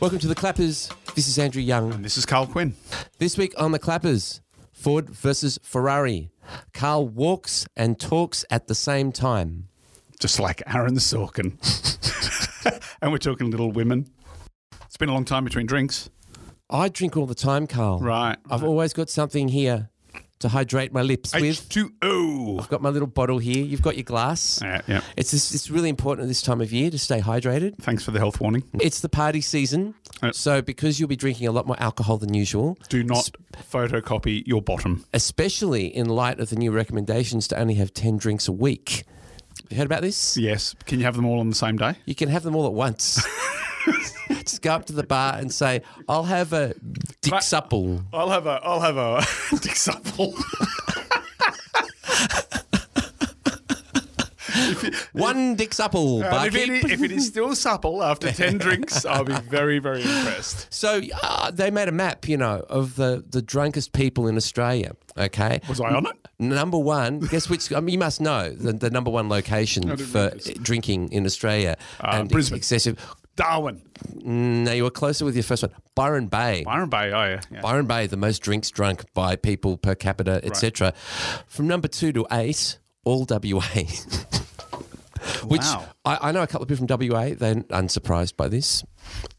Welcome to the Clappers. This is Andrew Young. And this is Karl Quinn. This week on the Clappers, Ford versus Ferrari. Karl walks and talks at the same time. Just like Aaron Sorkin. and we're talking Little Women. It's been a long time between drinks. I drink all the time, Karl. Right. I've always got something here to hydrate my lips with. H2O. I've got my little bottle here. You've got your glass. Yeah, yeah. It's this, it's really important at this time of year to stay hydrated. Thanks for the health warning. It's the party season, Yep. so because you'll be drinking a lot more alcohol than usual, Do not photocopy your bottom. especially in light of the new recommendations to only have 10 drinks a week. Have you heard about this? Yes. Can you have them all on the same day? You can have them all at once. Just go up to the bar and say, I'll have a Dick Supple. I'll have a I'll have a Dick Supple. One Dick Supple, And if, it if it is still supple after 10 drinks, I'll be very, very impressed. So uh, they made a map, you know, of the, the drunkest people in Australia. Okay. Was I on it? Number one, guess which? I mean, you must know the, the number one location for drinking in Australia Uh, and Brisbane. excessive. Darwin. No, you were closer with your first one. Byron Bay. Byron Bay, oh yeah. yeah. Byron Bay, the most drinks drunk by people per capita, etc. From number two to eight, all WA. Which Wow. I, I know a couple of people from WA. They're unsurprised by this.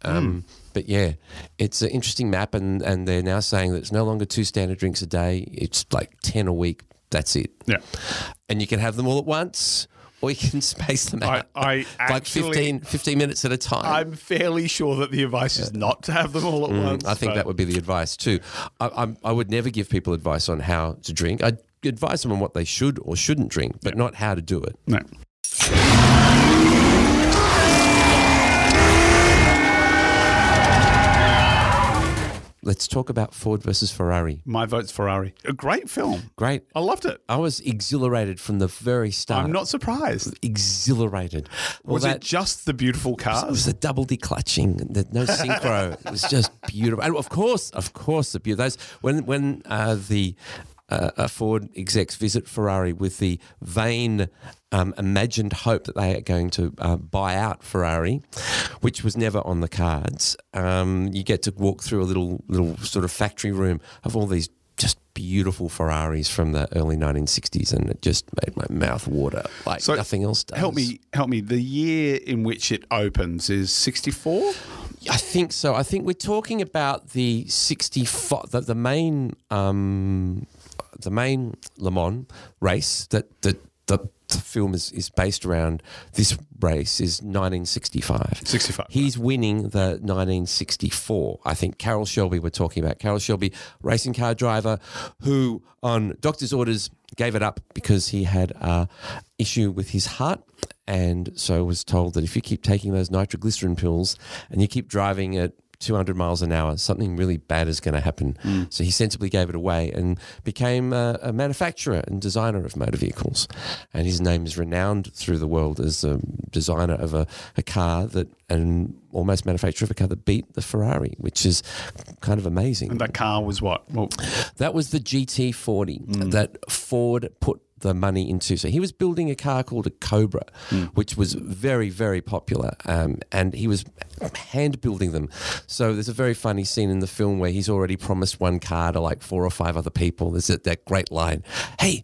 Um, But yeah, it's an interesting map, and, and they're now saying that it's no longer two standard drinks a day. It's like 10 a week. That's it. Yeah. And you can have them all at once, or you can space them out. I like actually, 15, 15 minutes at a time. I'm fairly sure that the advice is not to have them all at once. Mm, I think but- that would be the advice too. I, I'm, I would never give people advice on how to drink. I'd advise them on what they should or shouldn't drink, but not how to do it. No. Let's talk about Ford versus Ferrari. My vote's Ferrari. A great film. Great. I loved it. I was exhilarated from the very start. I'm not surprised. exhilarated. All Was that- it just the beautiful cars? It was the double declutching, the no synchro. it was just beautiful. And of course, of course, the beauty. Those when when uh, the uh, uh, Ford execs visit Ferrari with the vain, um, imagined hope that they are going to uh, buy out Ferrari, which was never on the cards. Um, you get to walk through a little little sort of factory room of all these. Just beautiful Ferraris from the early 1960s, and it just made my mouth water like So, nothing else does. Help me, help me. The year in which it opens is 64? I think so. I think we're talking about the 65, the, the main, um, the main Le Mans race that, that the, the film is, is based around. This race is 1965. 65. He's winning the 1964. I think Carroll Shelby we're talking about. Carroll Shelby, racing car driver, who on doctor's orders gave it up because he had a issue with his heart. And so was told that if you keep taking those nitroglycerin pills and you keep driving at 200 miles an hour, something really bad is going to happen. Hmm. So he sensibly gave it away and became a, a manufacturer and designer of motor vehicles. And his name is renowned through the world as a designer of a, a car that, and almost manufacturer of a car that beat the Ferrari, which is kind of amazing. And that car was what? Well, That was the GT40 hmm. that Ford put the money into. So he was building a car called a Cobra, which was very, very popular. Um, and he was hand building them. So there's a very funny scene in the film where he's already promised one car to like four or five other people. There's that, that great line Hey,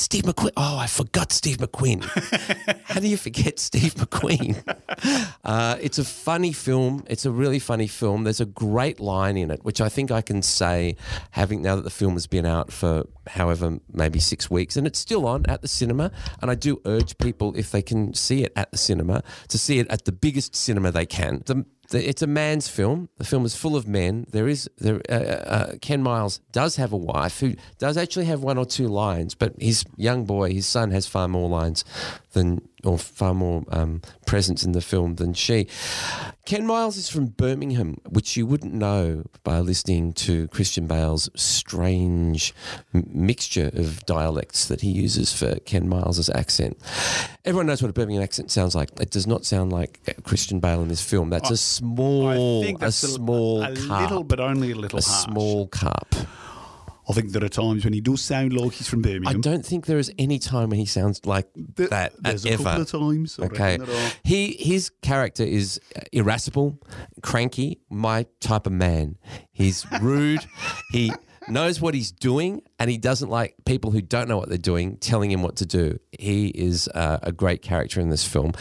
Steve McQueen. Oh, I forgot Steve McQueen. How do you forget Steve McQueen? Uh, it's a funny film. It's a really funny film. There's a great line in it, which I think I can say, having now that the film has been out for however maybe six weeks, and it's still on at the cinema. And I do urge people, if they can see it at the cinema, to see it at the biggest cinema they can. The, it's a man's film. The film is full of men. There is there. Uh, uh, Ken Miles does have a wife who does actually have one or two lines, but his young boy, his son, has far more lines than or far more um, presence in the film than she. Ken Miles is from Birmingham, which you wouldn't know by listening to Christian Bale's strange m- mixture of dialects that he uses for Ken Miles's accent. Everyone knows what a Birmingham accent sounds like. It does not sound like Christian Bale in this film. That's a small, I think that's a small a, carp, little, but only a little a harsh. small carp. I think there are times when he does sound like he's from Birmingham. I don't think there is any time when he sounds like Th- that There's a ever. couple of times. I Okay. He his character is irascible, cranky, my type of man. He's rude. he knows what he's doing, and he doesn't like people who don't know what they're doing telling him what to do. He is uh, a great character in this film,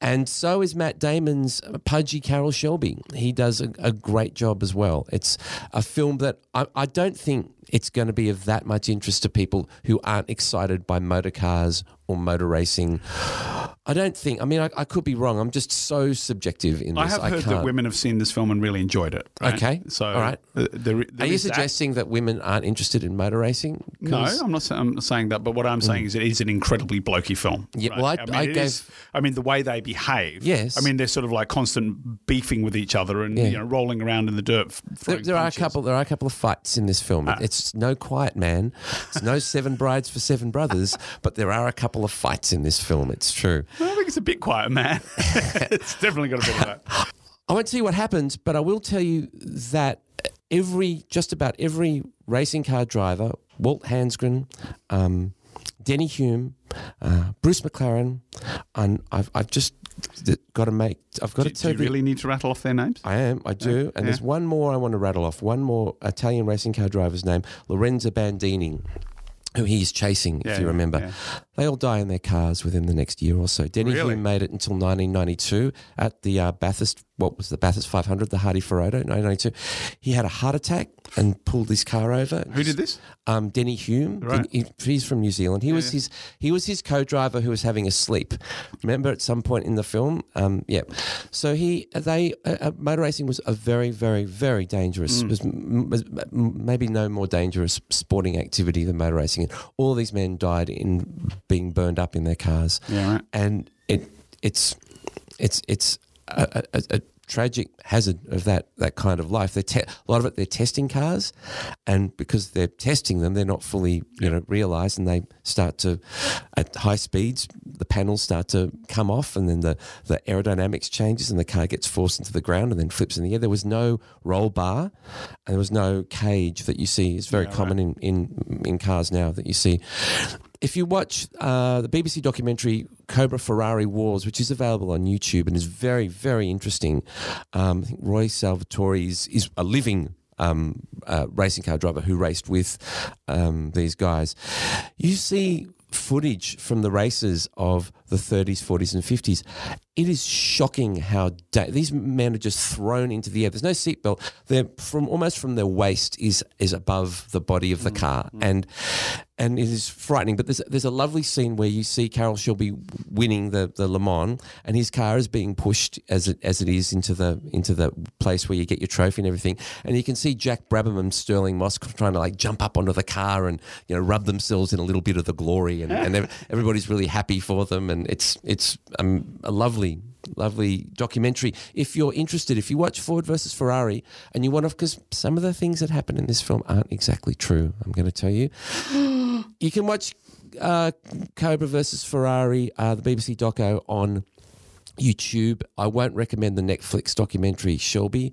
and so is Matt Damon's pudgy Carroll Shelby. He does a, a great job as well. It's a film that I, I don't think it's going to be of that much interest to people who aren't excited by motor cars or motor racing. I don't think. I mean, I, I could be wrong. I'm just so subjective in this. I have heard that can't. women have seen this film and really enjoyed it. right? Okay. So, All right. uh, there, there Are you is that. suggesting that. women aren't interested in motor racing? No, 'Cause- I'm not, I'm not saying that. But what I'm saying is it is an incredibly blokey film. Mm. Yeah, well, I- mean, I gave- is- I mean, the way they behave. Yes. I mean, they're sort of like constant beefing with each other and Yeah. you know rolling around in the dirt. There, there are a couple. There are a couple of fights in this film. Ah. it's no Quiet Man. It's no Seven Brides for Seven Brothers. But there are a couple of fights in this film. It's true. I think it's a bit quiet, man. it's definitely got a bit of that. I won't tell you what happens, but I will tell you that every, just about every racing car driver, Walt Hansgen, um, Denny Hulme, uh, Bruce McLaren, and I've, I've just got to make, I've got Do, to do tell you really need to rattle off their names? I am, I do. And Yeah. there's one more I want to rattle off. One more Italian racing car driver's name, Lorenzo Bandini, who he's chasing, if you remember. yeah. They all die in their cars within the next year or so. Denny Really? Hulme made it until 1992 at the uh, Bathurst, what was the Bathurst 500, the Hardie Ferodo, 1992. He had a heart attack and pulled his car over. Who did this? Um, Denny Hulme. Right. He- he's from New Zealand. He was his he was his co-driver who was having a sleep. Remember at some point in the film? Um, yeah. So he they uh, uh, motor racing was a very very very dangerous. Mm. Was, m- was m- maybe no more dangerous sporting activity than motor racing. All these men died in being burned up in their cars. Yeah, right. And it it's it's it's a, a, a tragic hazard of that that kind of life. They te- a lot of it they're testing cars, and because they're testing them, they're not fully you know realized, and they start to at high speeds the panels start to come off, and then the the aerodynamics changes, and the car gets forced into the ground and then flips in the air. There was no roll bar, and there was no cage that you see. It's very common in, in in cars now that you see if you watch uh, the BBC documentary Cobra Ferrari Wars, which is available on YouTube and is very, very interesting, um, I think Roy Salvadori is, is a living um, uh, racing car driver who raced with um, these guys. You see footage from the races of the 30s, 40s, and 50s. It is shocking how da- these men are just thrown into the air. There's no seatbelt. They're from almost from their waist is is above the body of the mm, car, mm. and and it is frightening. But there's there's a lovely scene where you see Carroll Shelby winning the the Le Mans, and his car is being pushed as it as it is into the into the place where you get your trophy and everything, and you can see Jack Brabham and Stirling Moss trying to like jump up onto the car and you know rub themselves in a little bit of the glory, and, and everybody's really happy for them, and it's it's um, a lovely lovely documentary. If you're interested, if you watch Ford versus Ferrari and you want to, because some of the things that happen in this film aren't exactly true, I'm going to tell you. you can watch uh, Cobra versus Ferrari, uh, the BBC doco on YouTube. I won't recommend the Netflix documentary Shelby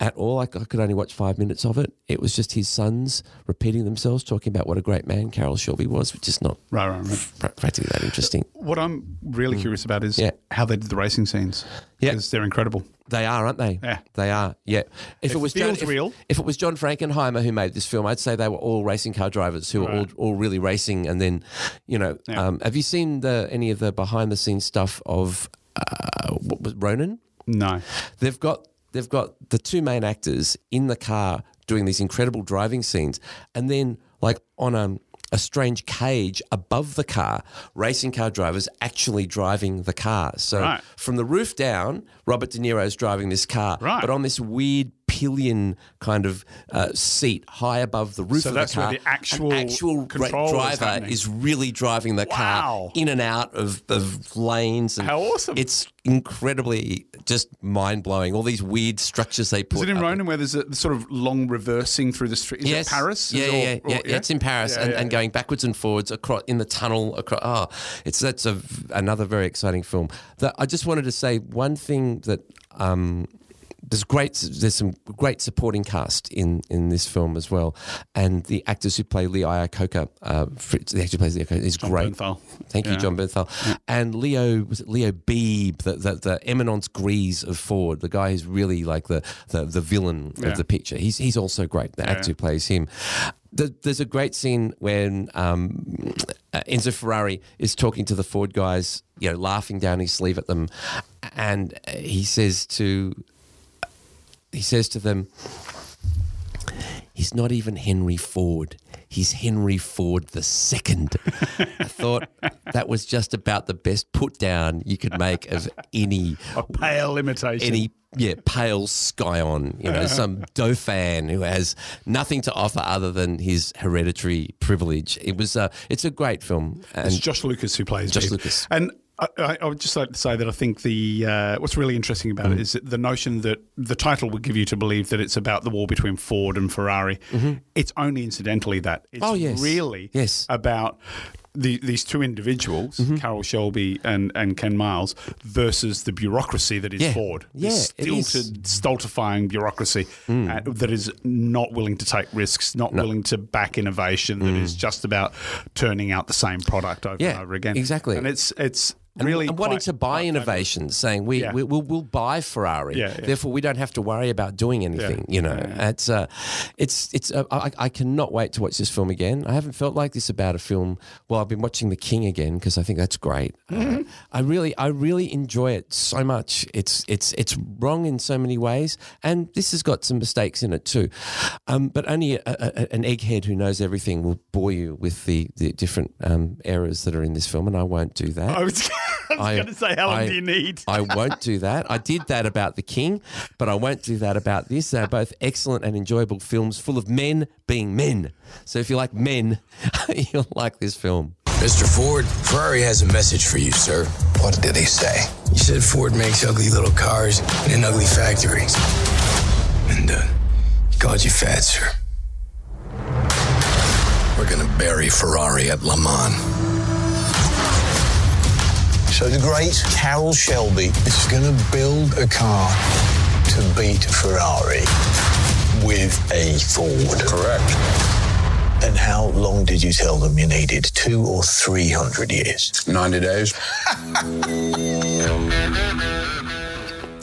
at all. I, I could only watch five minutes of it. It was just his sons repeating themselves, talking about what a great man Carroll Shelby was, which is not Right, right, right. pr- practically that interesting. What I'm really curious about is Mm. Yeah. how they did the racing scenes. Yeah. Because they're incredible. They are, aren't they? Yeah. They are. Yeah. If It it, was John, if, real. if it was John Frankenheimer who made this film, I'd say they were all racing car drivers who were all, Right. all really racing. And then, you know, Yeah. um, have you seen the any of the behind the scenes stuff of uh, what was Ronin? No. They've got they've got the two main actors in the car doing these incredible driving scenes, and then like on a a strange cage above the car, racing car drivers actually driving the car. So Right. from the roof down, Robert De Niro's driving this car, Right. but on this weird pillion kind of uh, seat high above the roof So of the that's where car. the actual actual is driver happening. is really driving the Wow. car in and out of, of lanes. And How awesome. It's incredibly just mind blowing. All these weird structures they put. Is it in. Ronin where there's a sort of long reversing through the street? Is yes, it Paris? Yeah, Is it yeah, all- yeah, or- yeah, It's in Paris Yeah, and, and going backwards and forwards across in the tunnel. Across, oh, it's that's a another very exciting film. That I just wanted to say one thing that um, there's great there's some great supporting cast in in this film as well, and the actors who play Lee Iacocca, uh, Fritz, the actor who plays Lee Iacocca is Jon great. Bernthal. Thank you, Jon Bernthal. And Leo was it Leo Beebe, the, the the eminence grise of Ford, the guy who's really like the the, the villain Yeah. of the picture. He's he's also great. The actor who plays him. The, there's a great scene when um, uh, Enzo Ferrari is talking to the Ford guys, you know, laughing down his sleeve at them, and uh, he says to he says to them, he's not even Henry Ford. He's Henry Ford the second. I thought that was just about the best put down you could make of any A pale imitation. any yeah pale scion, you know, some dauphin who has nothing to offer other than his hereditary privilege. It was uh, it's a great film It's Josh Lucas who plays Josh. Lucas. And I, I, would just like to say that I think the uh, what's really interesting about Mm. it is that the notion that the title would give you to believe that it's about the war between Ford and Ferrari. It's only incidentally that. It's Mm-hmm. Oh, yes. really Yes. about the, these two individuals, Mm-hmm. Carroll Shelby and, and Ken Miles, versus the bureaucracy that is Yeah. Ford. Yeah, This it is. Mm. stilted, stultifying bureaucracy uh, that is not willing to take risks, not willing to back innovation, that is just about turning out the same product over Mm. Yeah, and over again. exactly. And it's it's and, really and wanting to buy innovations, saying we, Yeah. we we'll, we'll buy Ferrari, Yeah, yeah. therefore we don't have to worry about doing anything. You know, it's uh, it's it's uh, I, I cannot wait to watch this film again. I haven't felt like this about a film. Well, I've been watching The King again because I think that's great. Mm-hmm. Uh, I really I really enjoy it so much. It's it's it's wrong in so many ways, and this has got some mistakes in it too. Um, but only a, a, an egghead who knows everything will bore you with the the different um, errors that are in this film, and I won't do that. I was, I was I- going to say, how long I- do you need? I won't do that. I did that about The King, but I won't do that about this. They're both excellent and enjoyable films full of men being men. So if you like men, you'll like this film. Mr. Ford, Ferrari has a message for you, sir. What did he say? He said Ford makes ugly little cars in ugly factories. And, uh, he called you fat, sir. We're gonna bury Ferrari at Le Mans. So the great Carroll Shelby is gonna build a car to beat Ferrari with a Ford. Correct. And how long did you tell them you needed? Two or three hundred years? 90 days.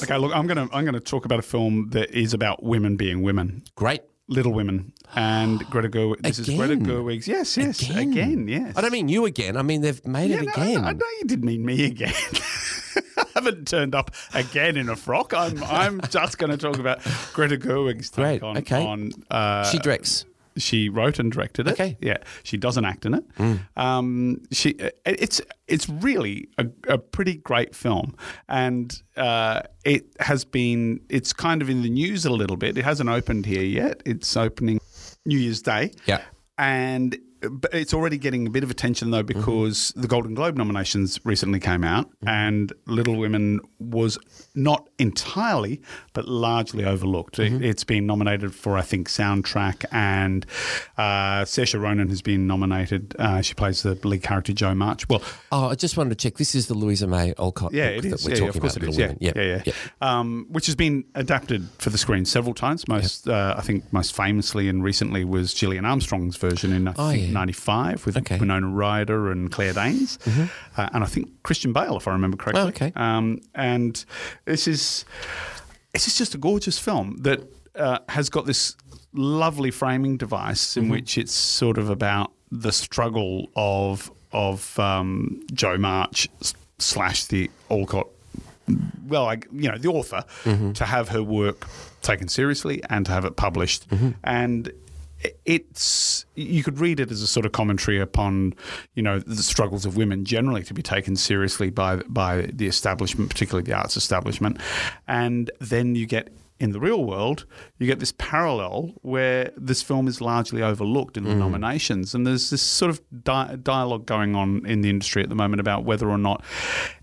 Okay, look, I'm gonna I'm gonna talk about a film that is about women being women, Great. Little Women, and Greta Gerwig. This is Greta Again? Gerwig's. Yes, yes, Again. again, yes. I don't mean you again. I mean they've made Yeah, it no, again. I know you didn't mean me again. I haven't turned up again in a frock. I'm I'm just going to talk about Greta Gerwig's take Great, on okay. on. Uh, she directs. She wrote and directed it. Okay. Yeah, she doesn't act in it. Um, she it's it's really a, a pretty great film, and uh, it has been it's kind of in the news a little bit. It hasn't opened here yet. It's opening New Year's Day. Yeah. and. It's already getting a bit of attention though because the Golden Globe nominations recently came out, and Little Women was not entirely, but largely overlooked. It, it's been nominated for, I think, soundtrack, and uh, Saoirse Ronan has been nominated. Uh, she plays the lead character Jo March. Well, Oh, I just wanted to check. This is the Louisa May Alcott yeah, book it that is. we're Yeah, yeah, talking of course about. it is. Little Yeah, Women. yeah, yeah. Um, which has been adapted for the screen several times. Most, uh, I think, most famously and recently was Gillian Armstrong's version in I Oh, think yeah. '95 with Okay. Mm-hmm. Winona Ryder and Claire Danes, uh, and I think Christian Bale, if I remember correctly. Oh, okay. Um, and this is this is just a gorgeous film that uh, has got this lovely framing device in Mm-hmm. which it's sort of about the struggle of of um, Jo March slash the Alcott well, you know, the author to have her work taken seriously and to have it published, and i- it's you could read it as a sort of commentary upon you know the struggles of women generally to be taken seriously by by the establishment, particularly the arts establishment, and then you get. In the real world, you get this parallel where this film is largely overlooked in the mm. nominations, and there's this sort of di- dialogue going on in the industry at the moment about whether or not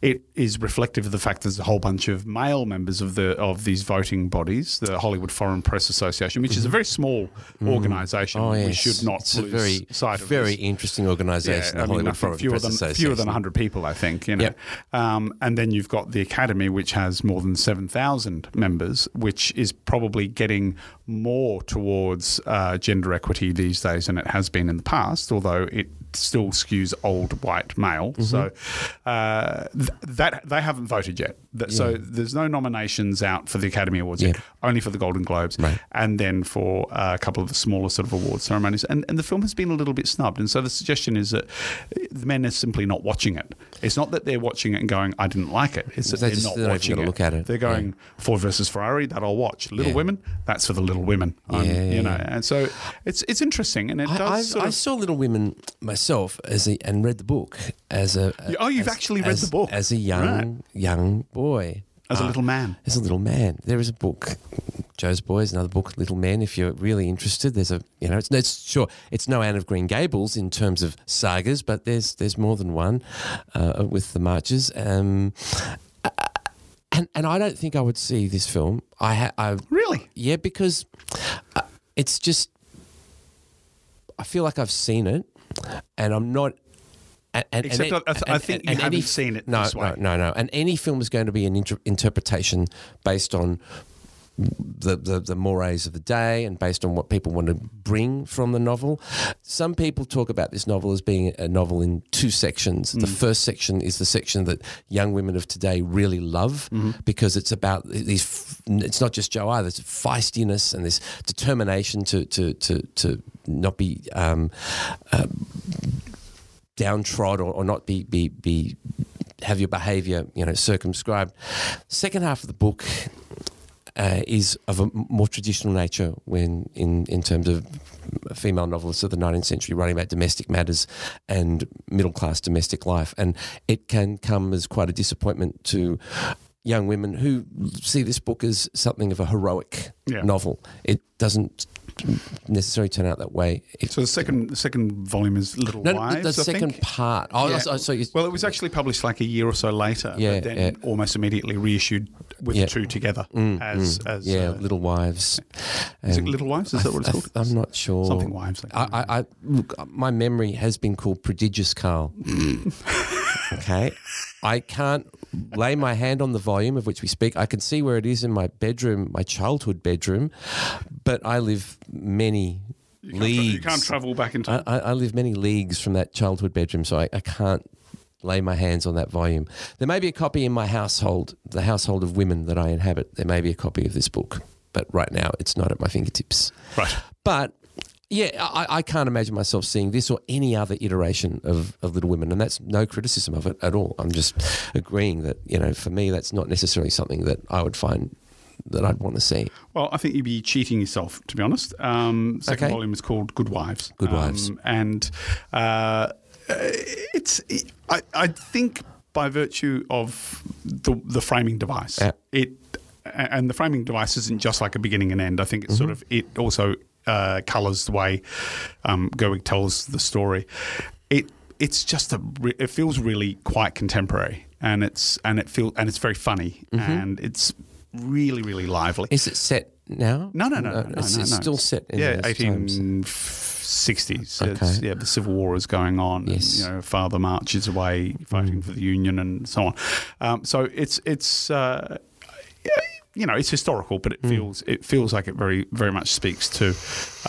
it is reflective of the fact there's a whole bunch of male members of the of these voting bodies, the Hollywood Foreign Press Association, which is a mm-hmm. very small mm-hmm. organisation. Oh, yes. We should not It's lose a very, sight of very this. interesting organisation, the I Hollywood think Foreign fewer Press than, Association. Fewer than 100 people, I think. You know, Yep. um, and then you've got the Academy, which has more than 7,000 members, which which is probably getting more towards uh, gender equity these days than it has been in the past, although it still skews old white male. Mm-hmm. So uh, th- that they haven't voted yet. Th- So there's no nominations out for the Academy Awards yet, only for the Golden Globes, Right. and then for uh, a couple of the smaller sort of award ceremonies. And, and the film has been a little bit snubbed. And so the suggestion is that the men are simply not watching it. It's not that they're watching it and going, "I didn't like it." It's that They they are just- not they're watching it. look at it. They're going Ford versus Ferrari. That I'll watch. Little Yeah. Women. That's for the little women. I'm- Yeah, you know. yeah. And so it's it's interesting, and it I, does. I, sort I of, saw Little Women myself as a, and read the book as a. Oh, you've as- actually read as- the book. as a young Right. young boy. As a Ah, little man. As a little man, there is a book, Jo's Boys, another book, Little Men. If you're really interested, there's a you know, it's, no, it's sure it's no Anne of Green Gables in terms of sagas, but there's there's more than one uh, with the marches. Um, and and I don't think I would see this film. I ha- I Really? yeah, because uh, it's just I feel like I've seen it, and I'm not. And, and, Except I- I I think you haven't seen it No, this way. no, no, no. And any film is going to be an inter- interpretation based on the, the the mores of the day and based on what people want to bring from the novel. Some people talk about this novel as being a novel in two sections. The mm. first section is the section that young women of today really love mm-hmm. because it's about these. It's not just Jo either. It's feistiness and this determination to to to to not be. Um, uh, downtrodden or, or not be be be have your behaviour you know circumscribed. Second half of the book uh, is of a more traditional nature when in in terms of female novelists of the 19th century writing about domestic matters and middle class domestic life and it can come as quite a disappointment to young women who see this book as something of a heroic Yeah. novel it doesn't necessarily turn out that way It- So the second the second volume is Little no, Wives. the I second think. part. Oh, Yeah. so, so you- well, it was actually published like a year or so later, Yeah, but then yeah. almost immediately reissued with Yeah. the two together as as yeah, uh, Little Wives. Is it Little Wives? Is that what it's called? I, am not sure. Something Wives, I. I, I look. My memory has been called prodigious, Karl. okay, I can't lay my hand on the volume of which we speak. I can see where it is in my bedroom, my childhood bedroom, but I live many you can't, tra- leagues. you can't travel back in time. I, I live many leagues from that childhood bedroom, so I, I can't lay my hands on that volume. There may be a copy in my household, the household of women that I inhabit. There may be a copy of this book, but right now it's not at my fingertips. right. But yeah, I, I can't imagine myself seeing this or any other iteration of, of Little Women, and that's no criticism of it at all. I'm just agreeing that you know, for me, that's not necessarily something that I would find that I'd want to see. Well, I think you'd be cheating yourself, to be honest. Um, second Okay. volume is called Good Wives. Good Wives. Um, and uh, it's, I, I think by virtue of the, the framing device, it, and the framing device isn't just like a beginning and end. I think it's sort Mm-hmm. of, it also uh, colours the way um, Gerwig tells the story. It, it's just a, re- it feels really quite contemporary. And it's and it feel and it's very funny Mm-hmm. and it's really really lively. Is it set now? No, no, no, no, no, it's, no, it's no. still set in yeah, eighteen sixties. Okay. Yeah, the Civil War is going on. Yes. and, you know, father marches away fighting Mm. for the Union and so on. Um, so it's it's. Uh, you know, it's historical, but it Mm. feels it feels like it very very much speaks to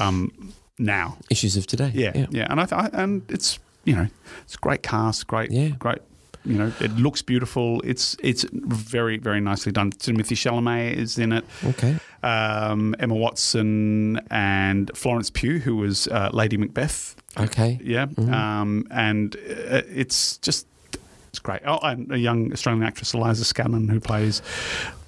um, now. issues of today. Yeah, yeah, and I, th- I and it's you know it's a great cast, great, Yeah. great. You know, it looks beautiful. It's it's very very nicely done. Timothy Chalamet is in it. Okay. Um, Emma Watson and Florence Pugh, who was uh, Lady Macbeth. Okay. Yeah, Mm-hmm. um, and uh, it's just it's great. Oh, and a young Australian actress, Eliza Scanlen, who plays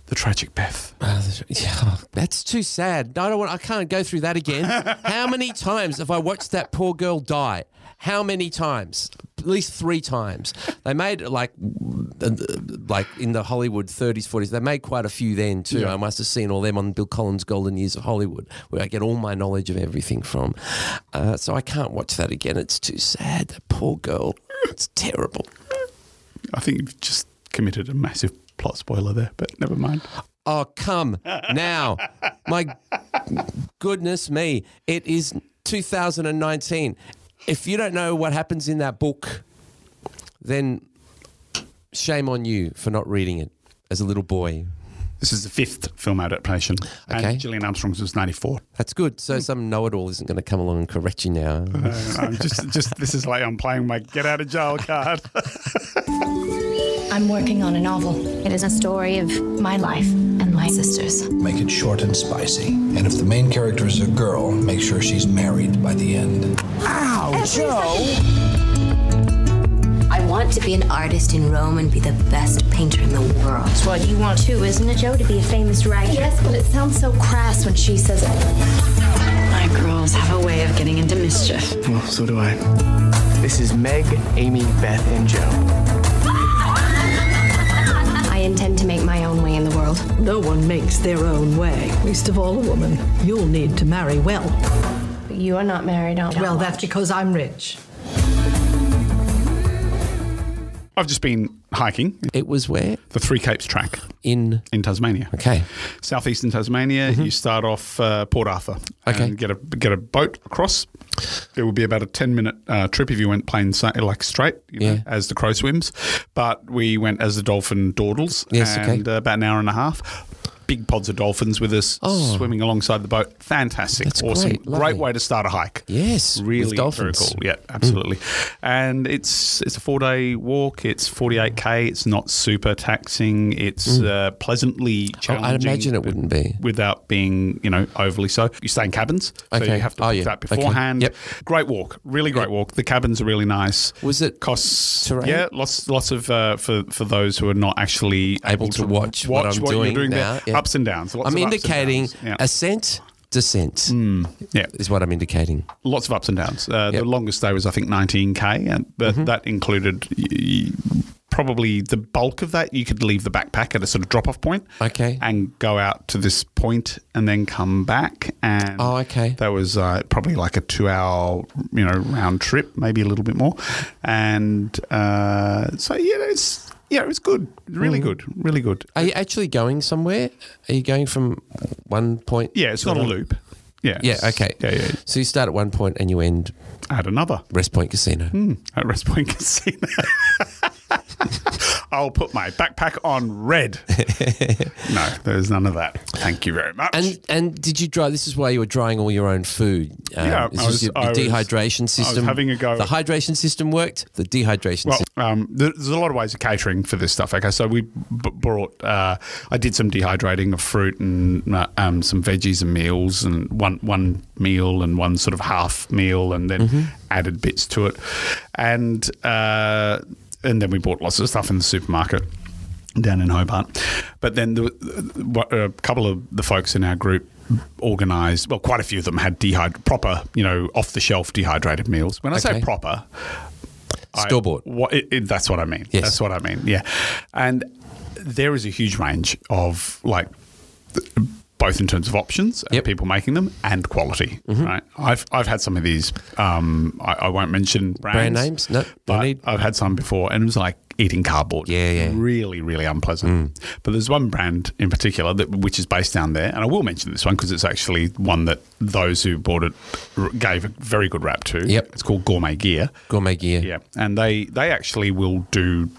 the tragic Beth. Uh, yeah, that's too sad. I don't want. I can't go through that again. How many times have I watched that poor girl die? How many times? At least three times. They made like, uh, like in the Hollywood 30s, 40s. They made quite a few then too. Yeah. I must have seen all them on Bill Collins' Golden Years of Hollywood, where I get all my knowledge of everything from. Uh, so I can't watch that again. It's too sad. That poor girl. It's terrible. I think you've just committed a massive plot spoiler there, but never mind. Oh, come now. My goodness me. It is 2019. If you don't know what happens in that book, then shame on you for not reading it as a little boy. This is the fifth film adaptation. Okay. And Gillian Armstrong's was 94. That's good. So some know-it-all isn't going to come along and correct you now. Uh, I'm just, just this is like I'm playing my get out of jail card. I'm working on a novel. It is a story of my life and my sister's. Make it short and spicy. And if the main character is a girl, make sure she's married by the end. Ow, Every Jo! I want to be an artist in Rome and be the best painter in the world. It's what you want too, isn't it, Jo? To be a famous writer. Yes, but it sounds so crass when she says it. My girls have a way of getting into mischief. Well, so do I. This is Meg, Amy, Beth, and Jo. I intend to make my own way in the world. No one makes their own way, least of all a woman. You'll need to marry well. But you are not married, are Well, that's because I'm rich. I've just been hiking It was where the Three Capes track in. in Tasmania. Okay. Southeastern Tasmania. You start off uh, Port Arthur Okay. and get a get a boat across. It would be about a ten minute uh, trip if you went plain like straight, you know, Yeah. as the crow swims. But we went as the dolphin dawdles, Yes, okay. and uh, about an hour and a half. Big pods of dolphins with us Oh. swimming alongside the boat. Fantastic, That's awesome, great, lovely. way to start a hike. Yes, really very cool. Yeah, absolutely. And it's it's a four day walk. It's forty eight k. It's not super taxing. It's uh, pleasantly Oh, challenging. I'd imagine it wouldn't be. without being, you know, overly so. You stay in cabins, so you have to Oh, book yeah. that Okay. beforehand. Yep. Great walk, really great walk. The cabins are really nice. Was it costs? terrain? Yeah, lots, lots of uh, for for those who are not actually Able to watch what I'm you're doing doing now, there. yeah. Ups and downs. Lots I'm indicating. Yeah. ascent, descent yeah, is what I'm indicating. lots of ups and downs. Uh, Yep. Mm-hmm. The longest day was I think 19k, and but that included. y- y- Probably the bulk of that, you could leave the backpack at a sort of drop off point. Okay. And go out to this point and then come back. And Oh, okay. That was uh, probably like a two hour, you know, round trip, maybe a little bit more. And uh, so, yeah, it's, yeah, it was good. Really good. Really good. Are you actually going somewhere? Are you going from one point? Yeah, it's not a loop. Yeah. Yeah, okay. Yeah, yeah. So you start at one point and you end At another. Wrest Point Casino. Hmm. At Wrest Point Casino. I'll put my backpack on red. no, there's none of that. Thank you very much. And and did you dry? This is why you were drying all your own food. Um, Yeah, this I was your, I your was- dehydration I was system. having a go. The hydration system worked. The dehydration Well, system. um, there's a lot of ways of catering for this stuff. Okay, so we b- brought. Uh, I did some dehydrating of fruit and uh, um, some veggies and meals, and one one meal and one sort of half meal, and then Mm-hmm. added bits to it, and uh, and then we bought lots of stuff in the supermarket down in Hobart. But then the, a couple of the folks in our group organised. Well, quite a few of them had dehyd proper, you know, off the shelf dehydrated meals. When I say proper. Store bought. What it, it, that's what I mean. Yes. That's what I mean. Yeah, and there is a huge range of like. Th- Both in terms of options and Yep. Mm-hmm. people making them and quality, right? I've I've had some of these. Um, I, I won't mention brands, Brand names? No, but need. I've had some before, and it was like eating cardboard. Yeah, yeah. Mm. Really, really unpleasant. But there's one brand in particular that which is based down there, and I will mention this one because it's actually one that those who bought it r- gave a very good rap to. Yep. It's called Gourmet Gear. Gourmet gear. Yeah, and they they actually will do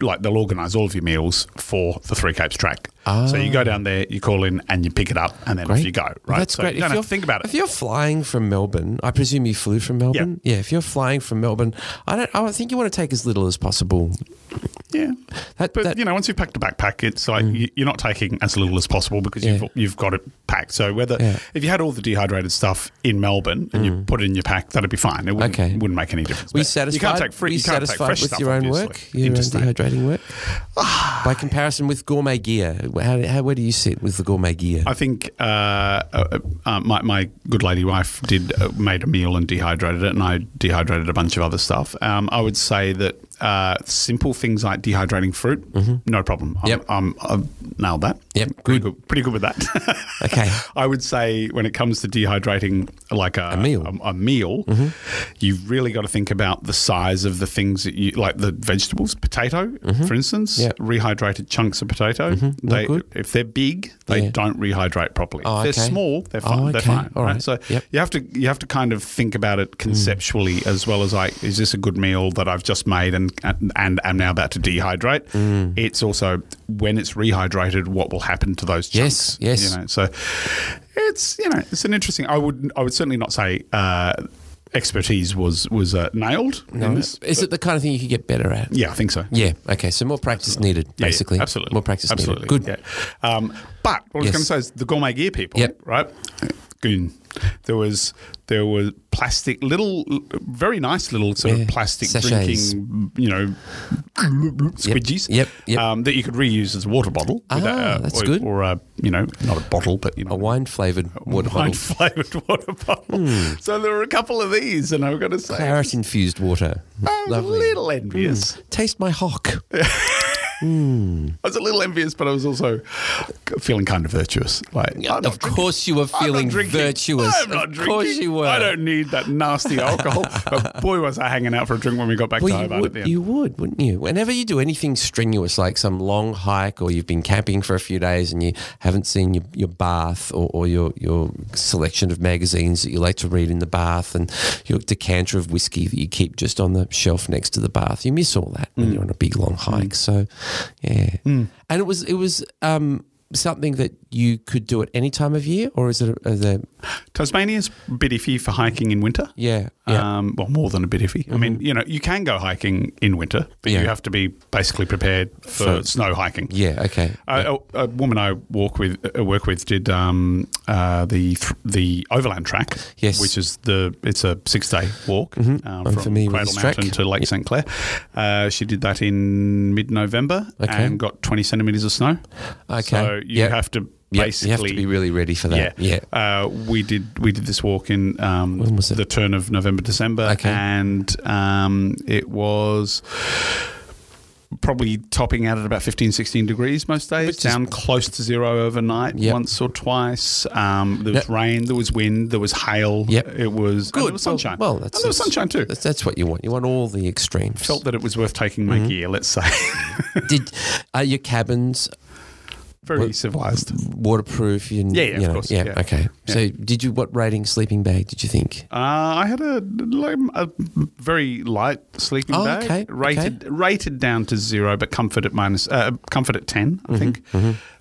like they'll organise all of your meals for the Three Capes track. So you go down there, you call in, and you pick it up, and then off you go. Right, that's so great. You don't if have to think about it. If you're flying from Melbourne, I presume you flew from Melbourne. Yeah. If you're flying from Melbourne, I don't. I think you want to take as little as possible. Yeah, That- but that- Mm. you know, once you've packed a backpack, it's like you- you're not taking as little as possible because you've you've got it packed. So whether Yeah. if you had all the dehydrated stuff in Melbourne and you put it in your pack, that'd be fine. It wouldn't, Mm. Okay. wouldn't make any difference. But satisfied? You can't take free. You, can't take satisfied fresh with stuff, your own obviously, work, your own dehydrating work? By comparison with gourmet gear, how, how where do you sit with the gourmet gear? I think uh, uh, uh, my, my good lady wife did uh, made a meal and dehydrated it, and I dehydrated a bunch of other stuff. Um, I would say that uh, simple things like dehydrating fruit, no problem. I'm, Mm-hmm. Yep. I'm, I've nailed that. Yep, pretty good. good. Pretty good with that. Okay. I would say when it comes to dehydrating, like a, A meal. Mm-hmm. a, a meal, you've really got to think about the size of the things that you like. The vegetables, potato, for instance, Mm-hmm. Yep. Mm-hmm. rehydrated chunks of potato. Not They, if they're big, they Yeah. don't rehydrate properly. Oh, if they're okay. small, they're Oh, fine. They're fine. All right? right. So Yep. Mm. you have to you have to kind of think about it conceptually as well as like, is this a good meal that I've just made and and and am now about to dehydrate. It's also when it's rehydrated, what will happen to those chunks? Yes, yes. You know, so it's you know it's an interesting. I would I would certainly not say. Uh, Expertise was was uh, nailed. in this, Is it the kind of thing you could get better at? yeah, I think so. Yeah. Okay. So more practice needed, Yeah, yeah, basically. absolutely. More practice absolutely. needed. Good. Yeah. Um, but what I was going to say is the gourmet gear people, Yep. right? Goon. There was there was plastic little, very nice little sort Yeah. of plastic Sachets. drinking, you know, squidgies. Yep, yep. Um, that you could reuse as a water bottle. with Ah, a- that's or, good. Or a, you know, not a bottle, but you know, A wine flavored water wine bottle. flavored water bottle. So there were a couple of these, and I've got to say, Claret infused water. I was a Lovely. little envious. Taste my hock. I was a little envious, but I was also feeling kind of virtuous. Like, I'm of drinking- course you were feeling virtuous. I'm not of drinking. course you were. I don't need that nasty alcohol. but boy, was I hanging out for a drink when we got back to Well, you Hobart at would, the end. you would, wouldn't you? Whenever you do anything strenuous, like some long hike, or you've been camping for a few days and you haven't seen your, your bath or, or your, your selection of magazines that you like to read in the bath and your decanter of whiskey that you keep just on the shelf next to the bath, you miss all that Mm. when you're on a big long hike. So, yeah. And it was it was um, something that you could do at any time of year, or is it? A, there, Tasmania's a bit iffy for hiking in winter. yeah, yeah. Mm-hmm. Um, well, more than a bit iffy. I mean, you know, you can go hiking in winter, but Yeah. you have to be basically prepared for For- snow hiking. yeah, okay. A, a, a woman I walk with, uh, work with, did um, uh, the th- the overland track. Yes. which is the it's a six day walk um, I'm from Cradle this track. Mountain to Lake St Clair. Uh, she did that in mid November Okay. and got twenty centimeters of snow. Okay. so you Yep. have to Yep, basically you have to be really ready for that. yeah, Yeah. Uh, we did we did this walk in um, When was it? the turn of November December, Okay. and um, it was probably topping out at about 15, 16 degrees most days, Which down close to zero overnight Yep. once or twice. Um, there was Now- rain, there was wind, there was hail. Yep. It was and Good. there was sunshine. Well, well that's, and there was sunshine too. That's, that's what you want. You want all the extremes. Felt that it was worth taking Mm-hmm. my gear. Let's say Did are your cabins very civilized. waterproof? And, Yeah, yeah, of you know, course, Yeah, yeah. okay. So, did you what rating sleeping bag did you think? Uh, I had a, like, a very light sleeping Oh, bag, okay, rated rated down to zero, but comfort at minus uh, comfort at 10 Mm-hmm, I think,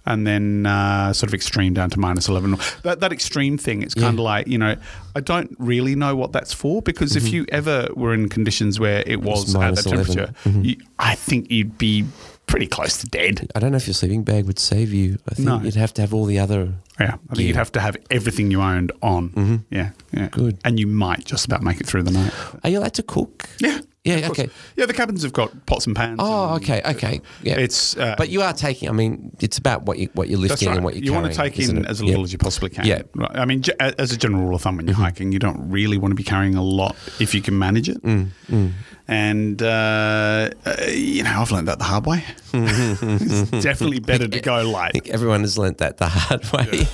and then uh, sort of extreme down to minus eleven. That that extreme thing, it's kind of like you know, I don't really know what that's for because if you ever were in conditions where it was, at Mm-hmm. minus that 11. temperature, you, I think you'd be pretty close to dead. I don't know if your sleeping bag would save you. I think No. you'd have to have all the other. Yeah, I think you'd have to have everything you owned on. Mm-hmm. Yeah, yeah, Good. and you might just about make it through the night. Are you allowed to cook? Yeah. Yeah, of course. okay. Yeah, the cabins have got pots and pans. Oh, and okay, okay. Yeah. It's uh, but you are taking. I mean, it's about what you what you're that's lifting right. and what you're you want to take isn't in it? as little as you possibly can. Yeah. Right. I mean, j- as a general rule of thumb, when you're mm-hmm. hiking, you don't really want to be carrying a lot if you can manage it. Mm, mm. And uh, uh, you know, I've learned that the hard way. it's definitely better to go light. I think everyone has learnt that the hard way.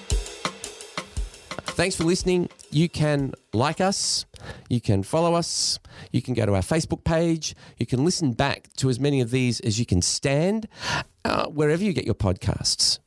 Thanks for listening. You can like us, you can follow us, you can go to our Facebook page, you can listen back to as many of these as you can stand, uh, wherever you get your podcasts.